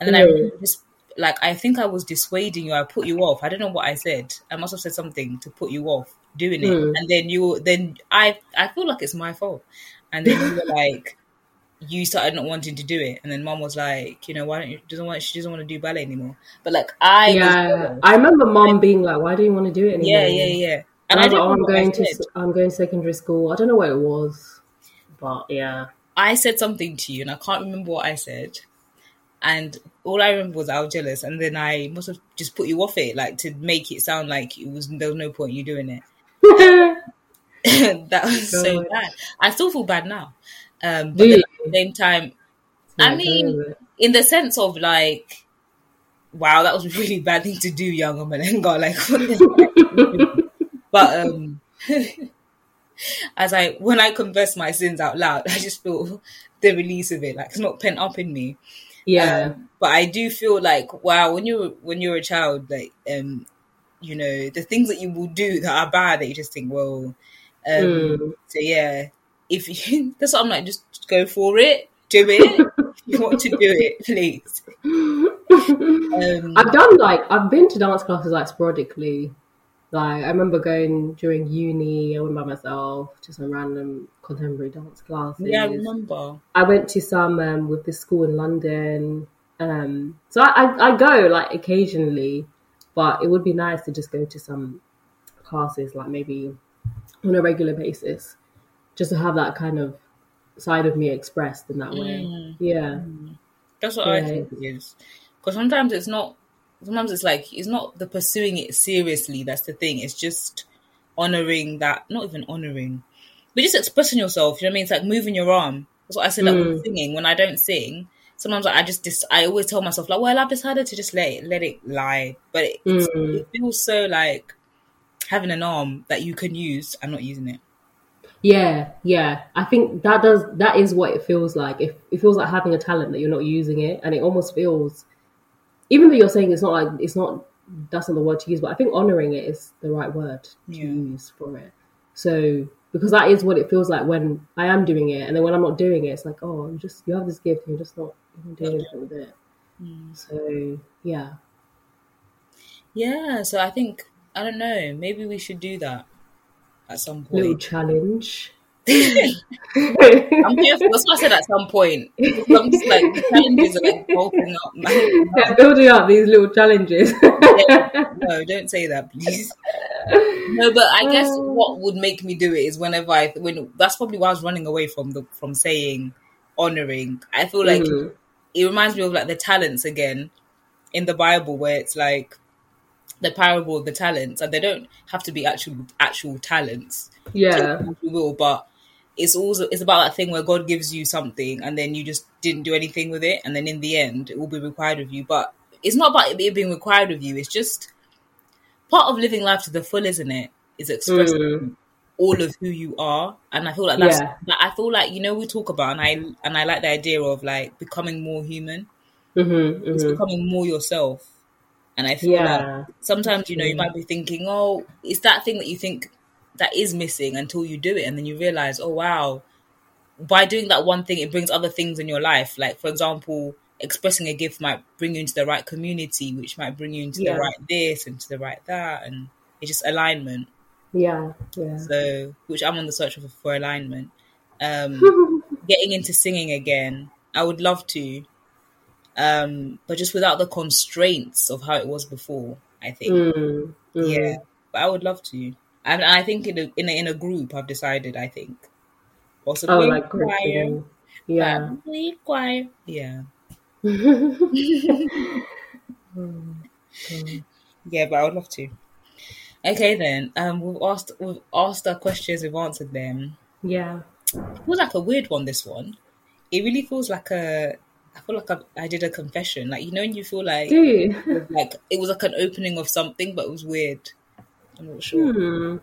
And then I Mm. remember just like I think I was dissuading you. I put you off. I don't know what I said. I must have said something to put you off doing it, Mm. and then you then I I feel like it's my fault. And then you were like, you started not wanting to do it, and then mom was like, you know, why don't you doesn't want she doesn't want to do ballet anymore. But like I yeah. I remember mom being like, "Why do you want to do it anymore?" yeah, yeah, yeah. And, And I I was like, don't "Oh, I'm going to. I'm going to secondary school." I don't know what it was, but yeah. I said something to you, and I can't remember what I said. And all I remember was I was jealous, and then I must have just put you off it, like to make it sound like it was there was no point you doing it. that was so bad. I still feel bad now, um, but then at the same time, I mean, in the sense of like, wow, that was a really bad thing to do, young Omalenga. Like, but um, as I when I confess my sins out loud, I just feel the release of it. Like it's not pent up in me. yeah, Um, but I do feel like wow, when you're when you're a child, like um, you know, the things that you will do that are bad that you just think, well, um, Mm. so yeah, if you, that's what I'm like, just go for it, do it. you want to do it, please. Um, I've done like I've been to dance classes like sporadically. Like I remember going during uni, I went by myself to some random contemporary dance classes. yeah, I remember. I went to some um, with this school in London. Um, so I, I, I go like occasionally, but it would be nice to just go to some classes like maybe on a regular basis, just to have that kind of side of me expressed in that way. Mm. Yeah, That's what I think it is. Because sometimes it's not. Sometimes it's like it's not the pursuing it seriously. That's the thing. It's just honoring that. Not even honoring, but just expressing yourself. You know what I mean? It's like moving your arm. That's what I said. Like Mm. with singing. When I don't sing, sometimes I just. Dis- I always tell myself like, well, I've decided to just let it, let it lie. But it, Mm. it feels so like having an arm that you can use. I'm not using it. Yeah, yeah. I think that does that is what it feels like. If it feels like having a talent that you're not using it, and it almost feels, even though you're saying it's not like it's not that's not the word to use, but I think honoring it is the right word to Yeah. use for it. So because that is what it feels like when I am doing it, and then when I'm not doing it, it's like oh, you just you have this gift, and you're just not doing anything with it. Mm. So yeah, Yeah. So I think I don't know. Maybe we should do that at some point. little challenge. I'm here for, that's why I said at some point. I'm just like, the challenges are like bulking up. yeah, building up these little challenges. No, don't say that, please. No, but I guess what would make me do it is whenever I, when that's probably why I was running away from the, from saying honoring. I feel like Mhm. it reminds me of like the talents again in the Bible where it's like the parable of the talents and they don't have to be actual, actual talents. yeah, you will, but it's also it's about that thing where God gives you something and then you just didn't do anything with it, and then in the end it will be required of you. But it's not about it being required of you. It's just part of living life to the full, isn't it? Is expressing Mm. all of who you are, and I feel like that's. Yeah. I feel like you know we talk about, and I and I like the idea of like becoming more human. hmm It's hmm becoming more yourself, and I feel like yeah, sometimes you know you might be thinking oh it's that thing that you think that is missing until you do it. And then you realize oh wow by doing that one thing it brings other things in your life. Like for example expressing a gift might bring you into the right community which might bring you into Yeah. the right this and to the right that and it's just alignment. Yeah, yeah. so which i'm on the search for, for alignment. Um getting into singing again. I would love to um but just without the constraints of how it was before i think Mm, mm. yeah, but I would love to. And I think in a, in a in a group, I've decided. I think possibly Oh, like choir. Yeah. family choir. Yeah, yeah, but I would love to. Okay, then. Um, we've asked we've asked our questions. We've answered them. yeah. It feels like a weird one. This one. It really feels like a. I feel like I, I did a confession. Like you know, when you feel like Dude. like it was like an opening of something, but it was weird. I'm not sure. Hmm.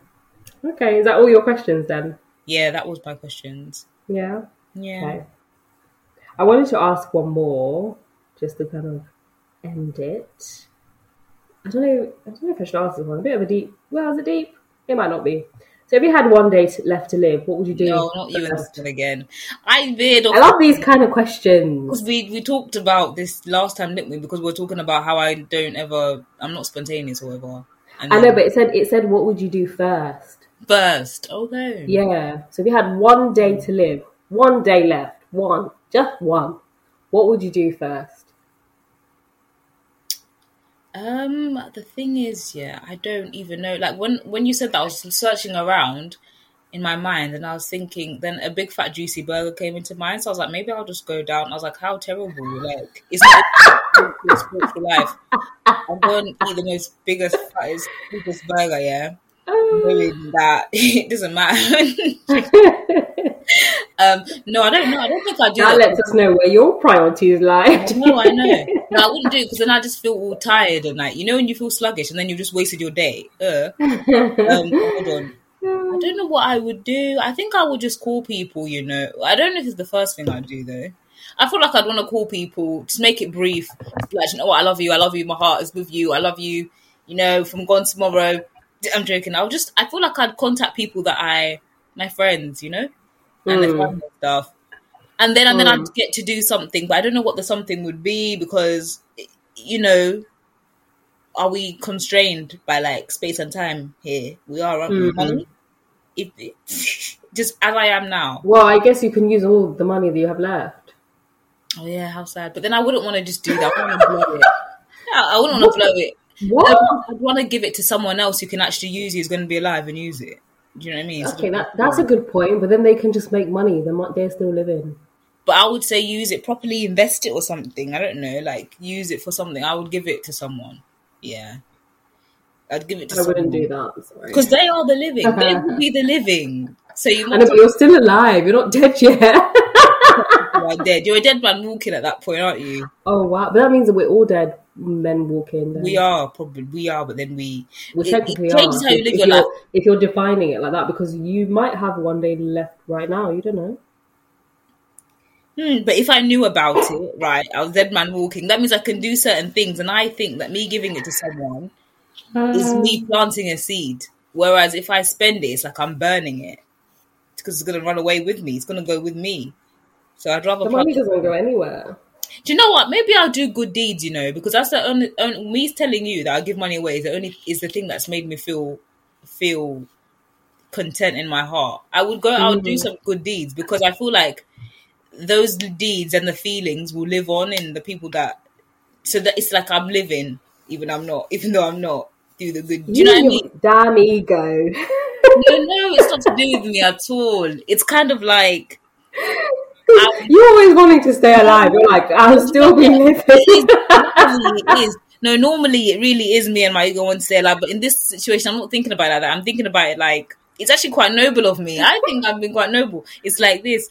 Okay, is that all your questions then? Yeah, that was my questions. Yeah. Yeah. Okay. I wanted to ask one more, just to kind of end it. I don't know. I don't know if I should ask this one. A bit of a deep. Well, is it deep? It might not be. So, if you had one day left to live, what would you do? No, not you and this first? one again. I veered I love these kind of questions. because we we talked about this last time, didn't we? Because we are talking about how I don't ever, I'm not spontaneous or whatever. And I know, but it said it said what would you do first? first, oh, okay, Yeah. So if you had one day to live, one day left, one, just one, what would you do first? Um, the thing is, yeah, I don't even know. Like when when you said that, I was searching around in my mind, and I was thinking. Then a big fat juicy burger came into mind, so I was like, maybe I'll just go down. I was like, how terrible! Like it's not spiritual life. I'm going to eat the most biggest, fattest, biggest burger, yeah. Knowing that it doesn't matter. um, no, I don't know. I don't think I do that that. lets us know where your priorities lie. No, I know. No, I wouldn't do it because then I just feel all tired and like you know when you feel sluggish and then you've just wasted your day. Uh, um, hold on. I don't know what I would do. I think I would just call people. You know, I don't know if it's the first thing I'd do though. I feel like I'd want to call people, just make it brief. Like, you know what, I love you. I love you. My heart is with you. I love you. you know, I'm gone tomorrow, I'm joking. I'll just, I feel like I'd contact people that I, my friends, you know, and Mm. family stuff. And then, and then Mm. I'd get to do something, but I don't know what the something would be because, you know, are we constrained by like space and time here? We are, aren't we? Mhm. Money? If just as I am now. Well, I guess you can use all the money that you have left. Oh yeah, how sad. But then I wouldn't want to just do that. I to blow it. Yeah, I wouldn't want to blow it. What? I'd want to give it to someone else who can actually use it, who's going to be alive and use it. Do you know what I mean? Okay, that, that's a good point. But then they can just make money. They're they're still living. But I would say use it properly, invest it or something. I don't know, like use it for something. I would give it to someone. Yeah, I'd give it to I someone wouldn't do that. Because they are the living. they will be the living. So you. Know, but you're still alive. You're not dead yet. you are dead. You're a dead man walking at that point, aren't you? oh wow! But that means that we're all dead men walking. Then. We are probably we are, but then we We it- it technically are. how you if, live if your you're, life. if you're defining it like that, because you might have one day left right now. You don't know. Hmm, but if I knew about it, right, I was dead man walking. That means I can do certain things, and I think that me giving it to someone is Um, me planting a seed. Whereas if I spend it, it's like I'm burning it because it's gonna run away with me. It's gonna go with me. So I'd rather. the money doesn't go anywhere. Do you know what? Maybe I'll do good deeds. You know, because that's the only, only me telling you that I give money away is the only is the thing that's made me feel feel content in my heart. I would go. I would do mm. some good deeds because I feel like those deeds and the feelings will live on in the people that. So that it's like I'm living, even I'm not, even though I'm not. Do the good. Do you know what I mean? Damn ego. No, no, it's not to do with me at all. It's kind of like I- You're always wanting to stay alive. You're like, I'll still be living. it is. No, normally it really is me and my ego want to say like, but in this situation, I'm not thinking about it like that. I'm thinking about it like it's actually quite noble of me. I think I've been quite noble. It's like this.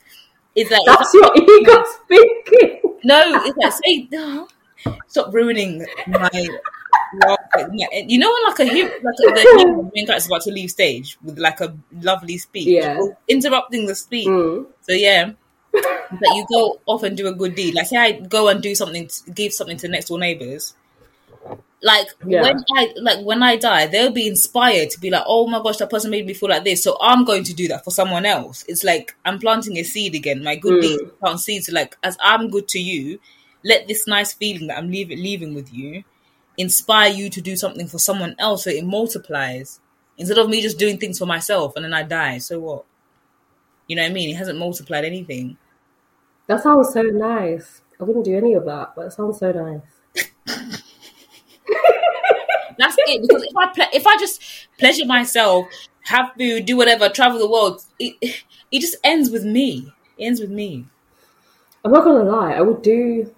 It's like That's your ego speaking. no, it's like say no, stop ruining my. You know when like a hero, like a, the main character's about to leave stage with like a lovely speech, Yeah. interrupting the speech. Mm. So yeah, that you go off and do a good deed. Like say I go and do something, to, give something to next door neighbors. Like Yeah. when I like when I die, they'll be inspired to be like, oh my gosh, that person made me feel like this. So I'm going to do that for someone else. It's like I'm planting a seed again. My good Mm. deeds plant seeds. Like as I'm good to you, let this nice feeling that I'm leaving leaving with you inspire you to do something for someone else so it multiplies. Instead of me just doing things for myself and then I die. So what? You know what I mean? It hasn't multiplied anything. That sounds so nice. I wouldn't do any of that, but it sounds so nice. That's it. Because if I ple- if I just pleasure myself, have food, do whatever, travel the world, it it just ends with me. It ends with me. I'm not gonna lie, I would do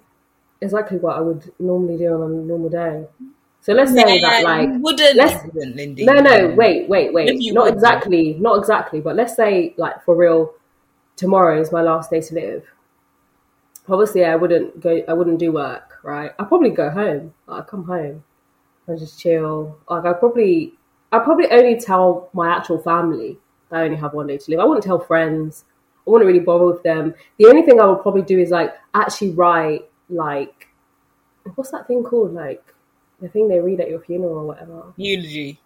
exactly what I would normally do on a normal day. So let's say that like wouldn't, let's- wouldn't, Lindy. no no wait wait wait. If you not exactly not exactly but let's say like for real tomorrow is my last day to live. Obviously i wouldn't go i wouldn't do work right? I'd probably go home. I'd come home and just chill. Like i probably i probably only tell my actual family that i only have one day to live. I wouldn't tell friends. I wouldn't really bother with them. The only thing i would probably do is like actually write like what's that thing called? Like the thing they read at your funeral or whatever Eulogy.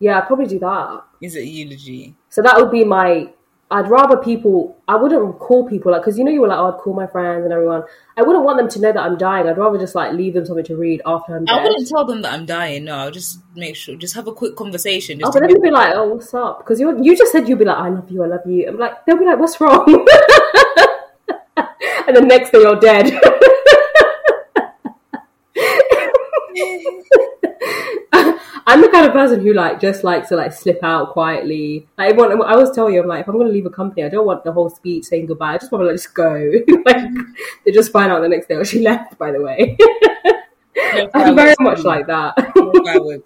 yeah i'd probably do that Is it eulogy? so that would be my. I'd rather people. I wouldn't call people like because you know you were like, oh, I'd call my friends and everyone. I wouldn't want them to know that I'm dying. I'd rather just like leave them something to read after I'm dead. I wouldn't tell them that I'm dying. No, I'll just make sure, just have a quick conversation. Just Oh, but then they'd be like, "Oh, what's up?" Because you you just said you'd be like, "I love you, I love you." I'm like, they'll be like, "What's wrong?" and the next day you're dead. I'm the kind of person who like just likes to like slip out quietly. Like, I, want, I always tell you, I'm like, if I'm going to leave a company, I don't want the whole speech saying goodbye. I just want to like, just go. like, they just find out the next day. Oh, she left, by the way. No I'm very much like that. No.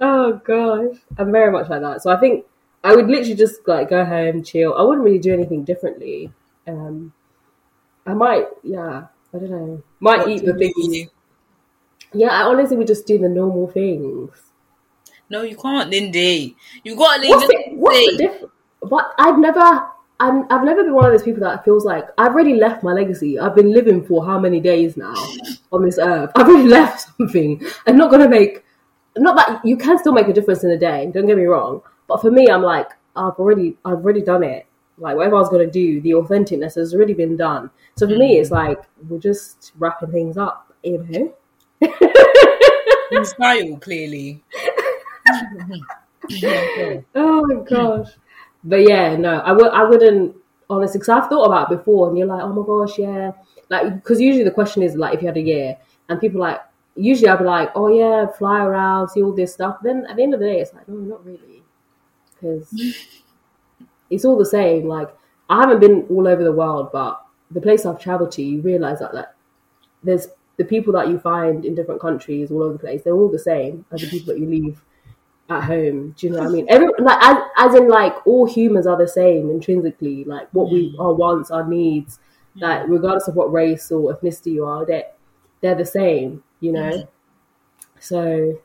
Oh gosh, I'm very much like that. So I think I would literally just like go home, chill. I wouldn't really do anything differently. Um, I might, yeah, I don't know, might What eat the things. Yeah, I honestly would just do the normal things. No, you can't, Lindy. You got to leave What's the, it. what's the difference? But I've never, I'm, I've never been one of those people that feels like I've already left my legacy. I've been living for how many days now on this earth? I've already left something. I'm not gonna make not that you can still make a difference in a day. Don't get me wrong, but for me, I'm like I've already I've already done it. Like whatever I was gonna do, the authenticness has already been done. So for me, mm. it's like we're just wrapping things up, you know. In style, clearly. oh my gosh. But yeah, no, I would I wouldn't honestly because I've thought about it before, and you're like, oh my gosh, yeah, like because usually the question is like if you had a year, and people like usually I'd be like, oh yeah, fly around, see all this stuff. Then at the end of the day, it's like, no, not really, because it's all the same. Like I haven't been all over the world, but the place I've traveled to, you realize that like there's the people that you find in different countries all over the place. They're all the same as the people that you leave at home. Do you know what I mean? Every like as, as in like all humans are the same intrinsically. Like what we mm. our wants, our needs, mm. like regardless of what race or ethnicity you are, they they're the same. You know. Mm. So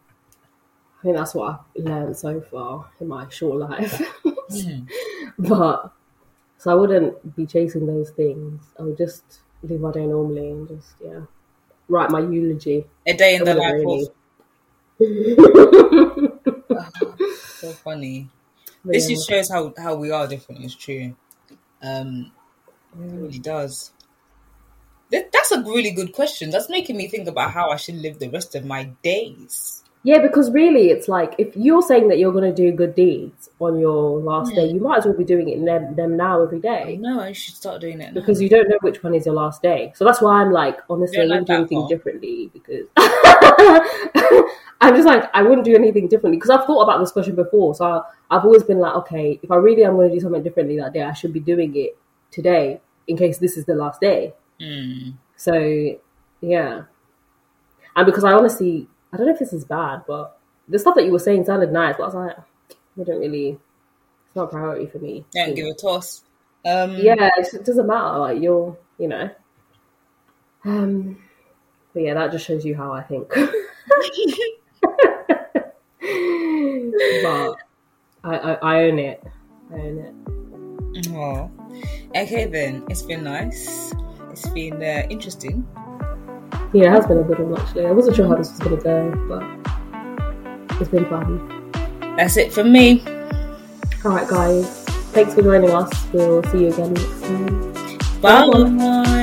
I think that's what I've learned so far in my short life. but so I wouldn't be chasing those things. I would just live my day normally and just yeah write my eulogy. A day in the life wouldn't of really. so funny. But This yeah. just shows how how we are different. It's true. Um, it really does. That- That's a really good question. That's making me think about how I should live the rest of my days. Yeah, because really, it's like if you're saying that you're going to do good deeds on your last day, you might as well be doing it in them, them now every day. No, I should start doing it now. because you don't know which one is your last day. So that's why I'm like, honestly, I Don't like wouldn't do that anything far. differently because I'm just like, I wouldn't do anything differently because I've thought about this question before. So I, I've always been like, okay, if I really am going to do something differently that day, I should be doing it today in case this is the last day. Hmm. So yeah, and because I honestly, I don't know if this is bad, but the stuff that you were saying sounded nice, but I was like, I don't really. It's not a priority for me. Don't give a toss. Um, Yeah, it doesn't matter. Like you're, you know. Um, but yeah, that just shows you how I think. but I, I, I own it. I own it. Aw. Okay then, it's been nice. It's been uh, interesting. Yeah, it has been a good one actually. I wasn't sure how this was gonna go, but it's been fun. That's it from me. All right, guys. Thanks for joining us. We'll see you again next time. Bye.